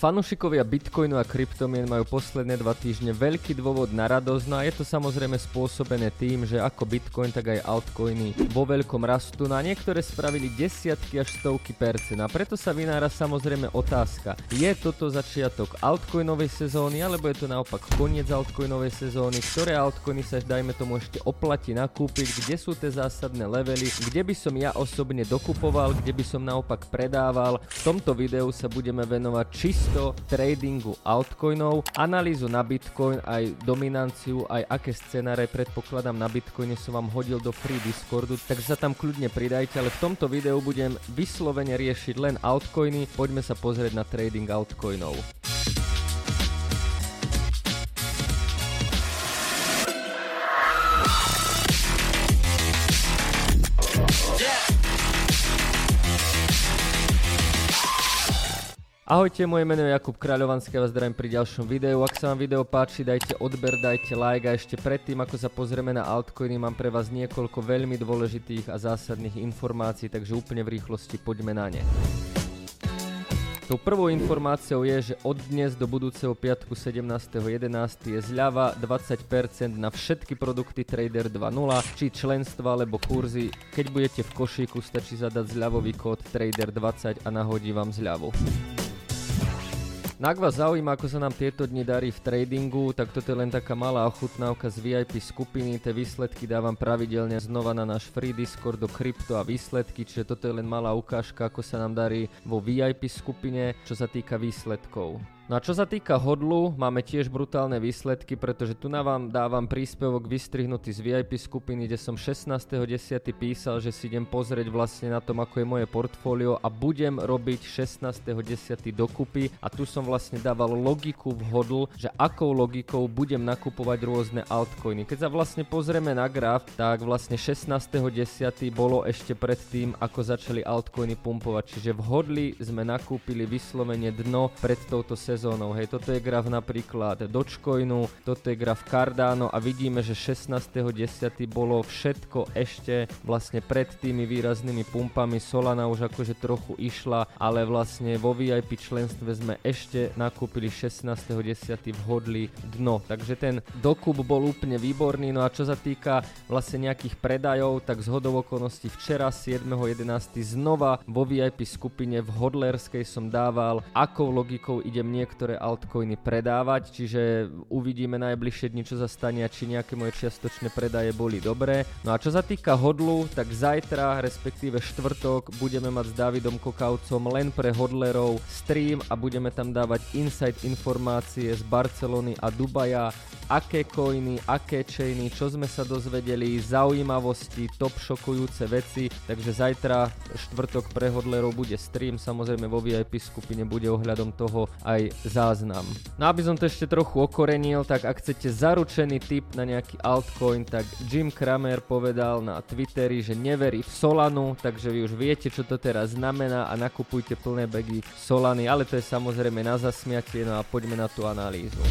Fanušikovia Bitcoinu a kryptomien majú posledné dva týždne veľký dôvod na radosť, no a je to samozrejme spôsobené tým, že ako Bitcoin, tak aj altcoiny vo veľkom rastu, no a niektoré spravili desiatky až stovky percent. A preto sa vynára samozrejme otázka, je toto začiatok altcoinovej sezóny, alebo je to naopak koniec altcoinovej sezóny, ktoré altcoiny sa dajme tomu ešte oplatí nakúpiť, kde sú tie zásadné levely, kde by som ja osobne dokupoval, kde by som naopak predával. V tomto videu sa budeme venovať čisto tradingu altcoinov, analýzu na Bitcoin, aj dominanciu, aj aké scenáre predpokladám na Bitcoine som vám hodil do free Discordu, takže sa tam kľudne pridajte, ale v tomto videu budem vyslovene riešiť len altcoiny, poďme sa pozrieť na trading altcoinov. Ahojte, moje meno je Jakub Kráľovanský a vás zdravím pri ďalšom videu. Ak sa vám video páči, dajte odber, dajte like a ešte predtým, ako sa pozrieme na altcoiny, mám pre vás niekoľko veľmi dôležitých a zásadných informácií, takže úplne v rýchlosti poďme na ne. Tou prvou informáciou je, že od dnes do budúceho piatku 17.11. je zľava 20% na všetky produkty Trader 2.0, či členstva alebo kurzy. Keď budete v košíku, stačí zadať zľavový kód Trader20 a nahodí vám zľavu. Ak vás zaujíma, ako sa nám tieto dni darí v tradingu, tak toto je len taká malá ochutnávka z VIP skupiny. Tie výsledky dávam pravidelne znova na náš free Discord do krypto a výsledky, čiže toto je len malá ukážka, ako sa nám darí vo VIP skupine, čo sa týka výsledkov. No a čo sa týka hodlu, máme tiež brutálne výsledky, pretože tu na vám dávam príspevok vystrihnutý z VIP skupiny, kde som 16.10. písal, že si idem pozrieť vlastne na tom, ako je moje portfólio a budem robiť 16.10. dokupy a tu som vlastne dával logiku v hodl, že akou logikou budem nakupovať rôzne altcoiny. Keď sa vlastne pozrieme na graf, tak vlastne 16.10. bolo ešte pred tým, ako začali altcoiny pumpovať, čiže v hodli sme nakúpili vyslovene dno pred touto sezónou sezónou. Hej, toto je graf napríklad Dogecoinu, toto je graf Cardano a vidíme, že 16.10. bolo všetko ešte vlastne pred tými výraznými pumpami. Solana už akože trochu išla, ale vlastne vo VIP členstve sme ešte nakúpili 16.10. v hodli dno. Takže ten dokup bol úplne výborný. No a čo sa týka vlastne nejakých predajov, tak z hodov okolností včera 7.11. znova vo VIP skupine v hodlerskej som dával, akou logikou idem niek niektoré altcoiny predávať, čiže uvidíme najbližšie dni, čo sa stane a či nejaké moje čiastočné predaje boli dobré. No a čo sa týka hodlu, tak zajtra, respektíve štvrtok, budeme mať s Davidom Kokaucom len pre hodlerov stream a budeme tam dávať insight informácie z Barcelony a Dubaja, aké coiny, aké chainy, čo sme sa dozvedeli, zaujímavosti, top šokujúce veci, takže zajtra štvrtok pre hodlerov bude stream, samozrejme vo VIP skupine bude ohľadom toho aj záznam. No aby som to ešte trochu okorenil, tak ak chcete zaručený tip na nejaký altcoin, tak Jim Cramer povedal na Twitteri, že neverí v Solanu, takže vy už viete, čo to teraz znamená a nakupujte plné bagy Solany, ale to je samozrejme na zasmiatie, no a poďme na tú analýzu.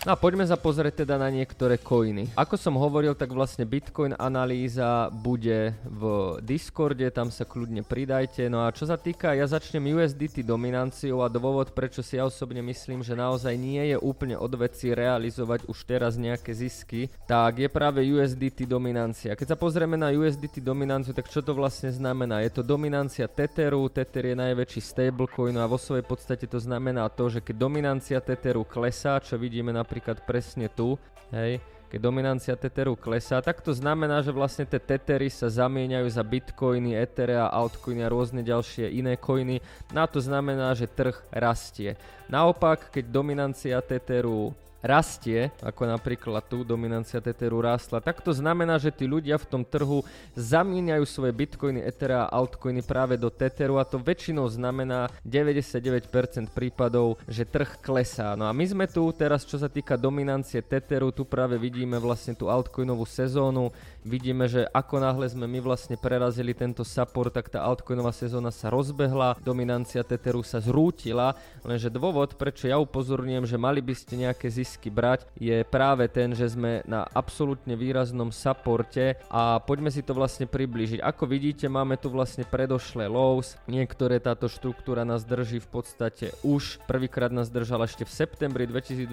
No a poďme sa pozrieť teda na niektoré coiny. Ako som hovoril, tak vlastne Bitcoin analýza bude v Discorde, tam sa kľudne pridajte. No a čo sa týka, ja začnem USDT dominanciou a dôvod, prečo si ja osobne myslím, že naozaj nie je úplne od veci realizovať už teraz nejaké zisky, tak je práve USDT dominancia. Keď sa pozrieme na USDT dominanciu, tak čo to vlastne znamená? Je to dominancia Tetheru, Tether je najväčší stablecoin a vo svojej podstate to znamená to, že keď dominancia Tetheru klesá, čo vidíme na napríklad presne tu, hej, keď dominancia Tetheru klesá, tak to znamená, že vlastne tie Tethery sa zamieňajú za Bitcoiny, Etherea, altcoiny a rôzne ďalšie iné coiny. Na to znamená, že trh rastie. Naopak, keď dominancia Tetheru rastie, ako napríklad tu dominancia Tetheru rastla, tak to znamená, že tí ľudia v tom trhu zamieňajú svoje bitcoiny, Ethera a altcoiny práve do Tetheru a to väčšinou znamená 99% prípadov, že trh klesá. No a my sme tu teraz, čo sa týka dominancie Tetheru, tu práve vidíme vlastne tú altcoinovú sezónu. Vidíme, že ako náhle sme my vlastne prerazili tento support, tak tá altcoinová sezóna sa rozbehla, dominancia Tetheru sa zrútila, lenže dôvod, prečo ja upozorňujem, že mali by ste nejaké zisky brať, je práve ten, že sme na absolútne výraznom supporte a poďme si to vlastne priblížiť. Ako vidíte, máme tu vlastne predošlé lows, niektoré táto štruktúra nás drží v podstate už, prvýkrát nás držala ešte v septembri 2022,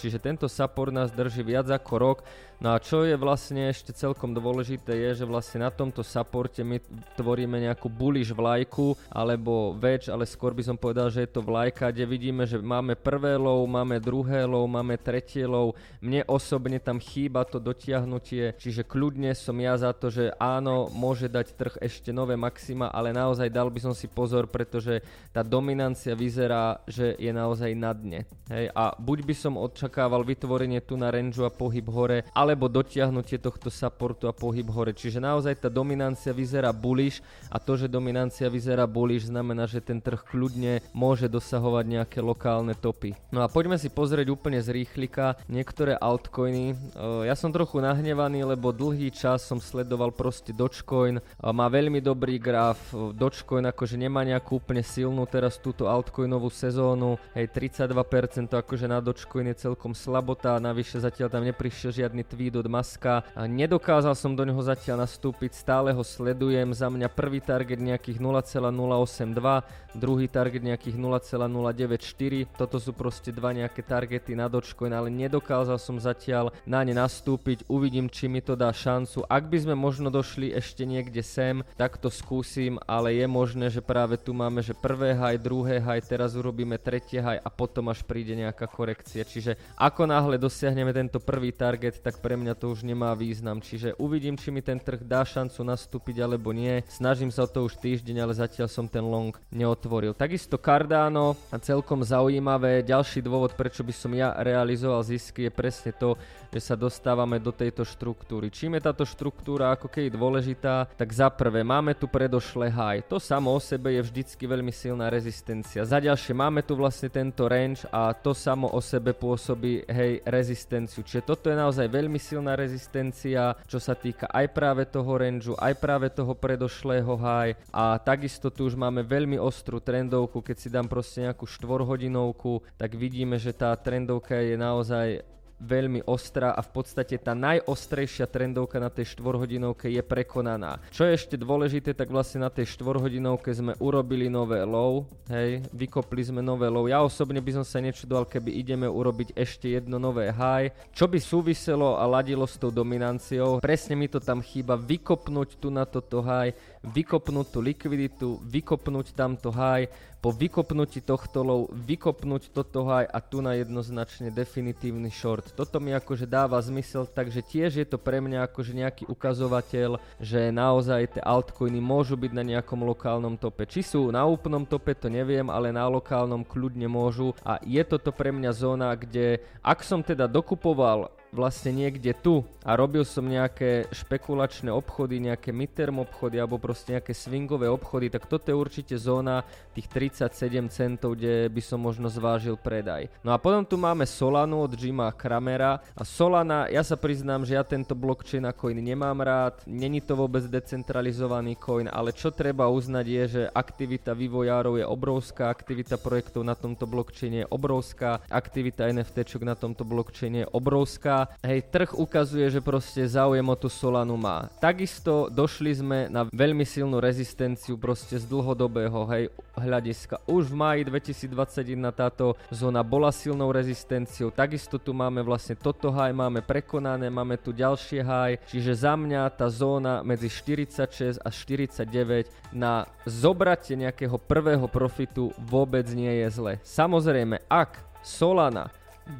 čiže tento support nás drží viac ako rok, no a čo je vlastne ešte celkom dôležité je, že vlastne na tomto supporte my tvoríme nejakú bullish vlajku alebo väč, ale skôr by som povedal, že je to vlajka, kde vidíme, že máme prvé low, máme druhé low, máme tretie low. Mne osobne tam chýba to dotiahnutie, čiže kľudne som ja za to, že áno, môže dať trh ešte nové maxima, ale naozaj dal by som si pozor, pretože tá dominancia vyzerá, že je naozaj na dne. Hej, a buď by som očakával vytvorenie tu na range a pohyb hore, alebo dotiahnutie tohto supportu a pohyb hore. Čiže naozaj tá dominancia vyzerá bullish a to, že dominancia vyzerá bullish, znamená, že ten trh kľudne môže dosahovať nejaké lokálne topy. No a poďme si pozrieť úplne z rýchlika niektoré altcoiny. Ja som trochu nahnevaný, lebo dlhý čas som sledoval proste Dogecoin. Má veľmi dobrý graf. Dogecoin akože nemá nejakú úplne silnú teraz túto altcoinovú sezónu. Hej, 32% akože na Dogecoin je celkom slabota. Navyše zatiaľ tam neprišiel žiadny tweet od Maska. Nedokázal som do neho zatiaľ nastúpiť, stále ho sledujem, za mňa prvý target nejakých 0,082, druhý target nejakých 0,094, toto sú proste dva nejaké targety na Dogecoin, ale nedokázal som zatiaľ na ne nastúpiť, uvidím, či mi to dá šancu. Ak by sme možno došli ešte niekde sem, tak to skúsim, ale je možné, že práve tu máme, že prvé high, druhé high, teraz urobíme tretie high a potom až príde nejaká korekcia. Čiže ako náhle dosiahneme tento prvý target, tak pre mňa to už nemá význam. Čiže uvidím, či mi ten trh dá šancu nastúpiť alebo nie. Snažím sa o to už týždeň, ale zatiaľ som ten long neotvoril. Takisto Cardano a celkom zaujímavé. Ďalší dôvod, prečo by som ja realizoval zisky je presne to, že sa dostávame do tejto štruktúry. Čím je táto štruktúra ako keď dôležitá, tak za prvé máme tu predošlé high. To samo o sebe je vždycky veľmi silná rezistencia. Za ďalšie máme tu vlastne tento range a to samo o sebe pôsobí hej rezistenciu. Čiže toto je naozaj veľmi silná rezistencia, čo sa týka aj práve toho rangeu, aj práve toho predošlého high a takisto tu už máme veľmi ostrú trendovku, keď si dám proste nejakú štvorhodinovku, tak vidíme, že tá trendovka je naozaj veľmi ostrá a v podstate tá najostrejšia trendovka na tej štvorhodinovke je prekonaná. Čo je ešte dôležité, tak vlastne na tej štvorhodinovke sme urobili nové low, hej, vykopli sme nové low. Ja osobne by som sa nečudoval, keby ideme urobiť ešte jedno nové high, čo by súviselo a ladilo s tou dominanciou. Presne mi to tam chýba, vykopnúť tu na toto high, vykopnúť tú likviditu, vykopnúť tamto high, po vykopnutí tohto low, vykopnúť toto high a tu na jednoznačne definitívny short. Toto mi akože dáva zmysel, takže tiež je to pre mňa akože nejaký ukazovateľ, že naozaj tie altcoiny môžu byť na nejakom lokálnom tope. Či sú na úplnom tope, to neviem, ale na lokálnom kľudne môžu a je toto pre mňa zóna, kde ak som teda dokupoval vlastne niekde tu. A robil som nejaké špekulačné obchody, nejaké midterm obchody alebo proste nejaké swingové obchody, tak toto je určite zóna tých 37 centov, kde by som možno zvážil predaj. No a potom tu máme Solanu od Jima Kramera. A Solana, ja sa priznám, že ja tento blockchain a coin nemám rád, není to vôbec decentralizovaný coin, ale čo treba uznať je, že aktivita vývojárov je obrovská, aktivita projektov na tomto blockchaine je obrovská, aktivita NFTčok na tomto blockchaine je obrovská hej, trh ukazuje, že proste záujem o tú Solanu má. Takisto došli sme na veľmi silnú rezistenciu proste z dlhodobého hej, hľadiska. Už v máji 2021 táto zóna bola silnou rezistenciou, takisto tu máme vlastne toto high, máme prekonané, máme tu ďalšie high, čiže za mňa tá zóna medzi 46 a 49 na zobratie nejakého prvého profitu vôbec nie je zle. Samozrejme, ak Solana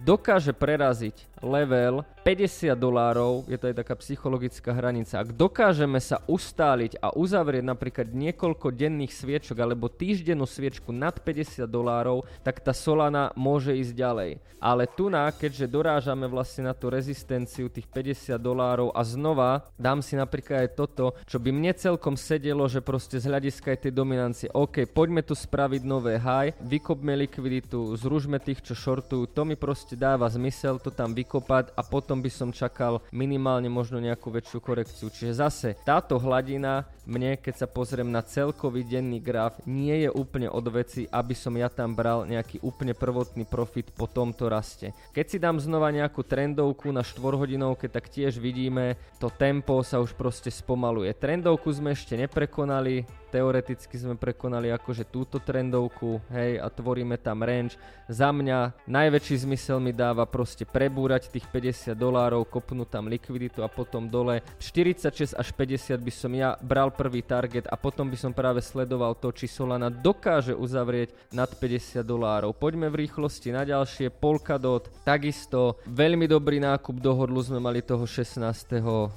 dokáže preraziť level 50 dolárov, je to aj taká psychologická hranica. Ak dokážeme sa ustáliť a uzavrieť napríklad niekoľko denných sviečok alebo týždennú sviečku nad 50 dolárov, tak tá Solana môže ísť ďalej. Ale tu na, keďže dorážame vlastne na tú rezistenciu tých 50 dolárov a znova dám si napríklad aj toto, čo by mne celkom sedelo, že proste z hľadiska aj tej dominancie, OK, poďme tu spraviť nové high, vykopme likviditu, zružme tých, čo shortujú, to mi proste dáva zmysel to tam vykopnúť nakopať a potom by som čakal minimálne možno nejakú väčšiu korekciu. Čiže zase táto hladina mne, keď sa pozriem na celkový denný graf, nie je úplne od veci, aby som ja tam bral nejaký úplne prvotný profit po tomto raste. Keď si dám znova nejakú trendovku na 4 hodinovke, tak tiež vidíme, to tempo sa už proste spomaluje. Trendovku sme ešte neprekonali, teoreticky sme prekonali akože túto trendovku, hej, a tvoríme tam range. Za mňa najväčší zmysel mi dáva proste prebúrať tých 50 dolárov, kopnúť tam likviditu a potom dole 46 až 50 by som ja bral prvý target a potom by som práve sledoval to, či Solana dokáže uzavrieť nad 50 dolárov. Poďme v rýchlosti na ďalšie, Polkadot, takisto veľmi dobrý nákup do hodlu sme mali toho 16.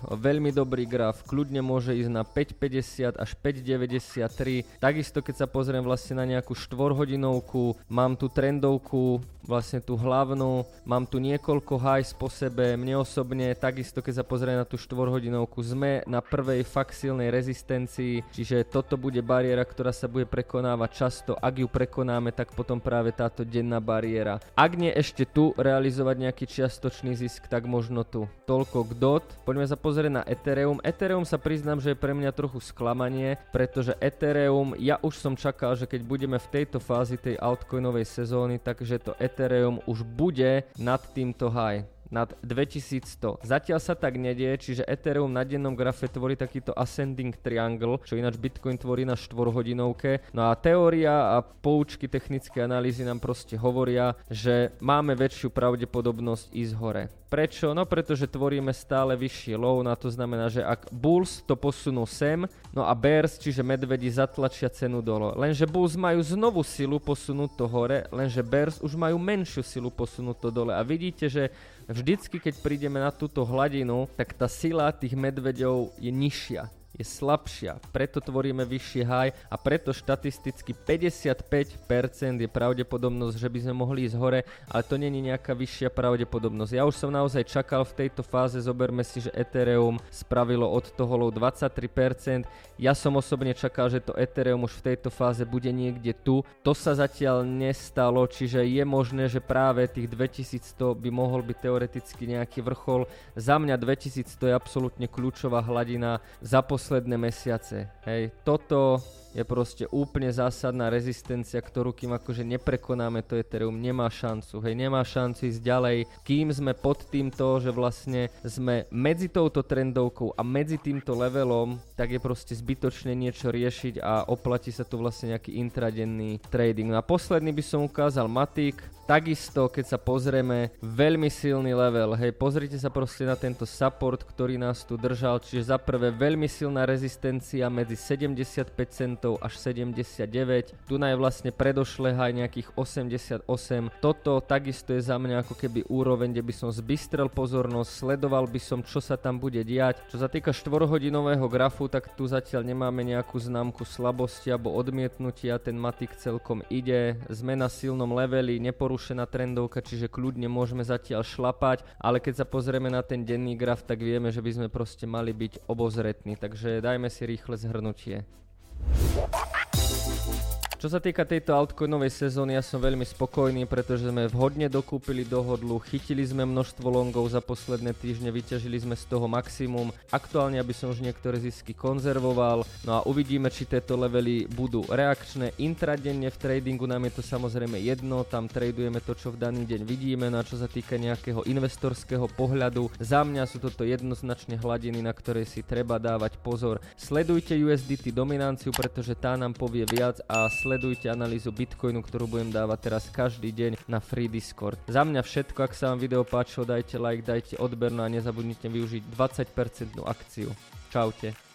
Veľmi dobrý graf, kľudne môže ísť na 5,50 až 5,90 53. Takisto keď sa pozriem vlastne na nejakú štvorhodinovku, mám tu trendovku, vlastne tú hlavnú, mám tu niekoľko highs po sebe, mne osobne takisto keď sa pozriem na tú štvorhodinovku, sme na prvej fakt silnej rezistencii, čiže toto bude bariéra, ktorá sa bude prekonávať často, ak ju prekonáme, tak potom práve táto denná bariéra. Ak nie ešte tu realizovať nejaký čiastočný zisk, tak možno tu. Toľko k DOT. Poďme sa pozrieť na Ethereum. Ethereum sa priznám, že je pre mňa trochu sklamanie, pretože Ethereum, ja už som čakal, že keď budeme v tejto fázi tej altcoinovej sezóny, takže to Ethereum už bude nad týmto high nad 2100. Zatiaľ sa tak nedie, čiže Ethereum na dennom grafe tvorí takýto ascending triangle, čo ináč Bitcoin tvorí na 4 hodinovke. No a teória a poučky technické analýzy nám proste hovoria, že máme väčšiu pravdepodobnosť ísť hore. Prečo? No pretože tvoríme stále vyšší low, na to znamená, že ak Bulls to posunú sem, no a Bears, čiže medvedi zatlačia cenu dole. Lenže Bulls majú znovu silu posunúť to hore, lenže Bears už majú menšiu silu posunúť to dole. A vidíte, že vždycky, keď prídeme na túto hladinu, tak tá sila tých medveďov je nižšia je slabšia, preto tvoríme vyšší high a preto štatisticky 55% je pravdepodobnosť, že by sme mohli ísť hore, ale to není nejaká vyššia pravdepodobnosť. Ja už som naozaj čakal v tejto fáze, zoberme si, že Ethereum spravilo od toho low 23%, ja som osobne čakal, že to Ethereum už v tejto fáze bude niekde tu, to sa zatiaľ nestalo, čiže je možné, že práve tých 2100 by mohol byť teoreticky nejaký vrchol. Za mňa 2100 je absolútne kľúčová hladina za posledný posledné mesiace. Hej, toto je proste úplne zásadná rezistencia, ktorú kým akože neprekonáme to Ethereum, nemá šancu, hej, nemá šancu ísť ďalej, kým sme pod týmto, že vlastne sme medzi touto trendovkou a medzi týmto levelom, tak je proste zbytočné niečo riešiť a oplatí sa tu vlastne nejaký intradenný trading. No a posledný by som ukázal Matic, takisto keď sa pozrieme, veľmi silný level, hej, pozrite sa proste na tento support, ktorý nás tu držal, čiže za prvé veľmi silná rezistencia medzi 75 centov až 79. Tu je vlastne predošle aj nejakých 88. Toto takisto je za mňa ako keby úroveň, kde by som zbystrel pozornosť, sledoval by som, čo sa tam bude diať. Čo sa týka 4-hodinového grafu, tak tu zatiaľ nemáme nejakú známku slabosti alebo odmietnutia, ten matik celkom ide. Sme na silnom leveli, neporušená trendovka, čiže kľudne môžeme zatiaľ šlapať, ale keď sa pozrieme na ten denný graf, tak vieme, že by sme proste mali byť obozretní. Takže dajme si rýchle zhrnutie. Ha ha! Čo sa týka tejto altcoinovej sezóny, ja som veľmi spokojný, pretože sme vhodne dokúpili dohodlu, chytili sme množstvo longov za posledné týždne, vyťažili sme z toho maximum. Aktuálne, aby som už niektoré zisky konzervoval, no a uvidíme, či tieto levely budú reakčné. Intradenne v tradingu nám je to samozrejme jedno, tam tradujeme to, čo v daný deň vidíme, no a čo sa týka nejakého investorského pohľadu, za mňa sú toto jednoznačne hladiny, na ktoré si treba dávať pozor. Sledujte USDT dominanciu, pretože tá nám povie viac a sledujte analýzu Bitcoinu, ktorú budem dávať teraz každý deň na free Discord. Za mňa všetko, ak sa vám video páčilo, dajte like, dajte odber no a nezabudnite využiť 20% akciu. Čaute.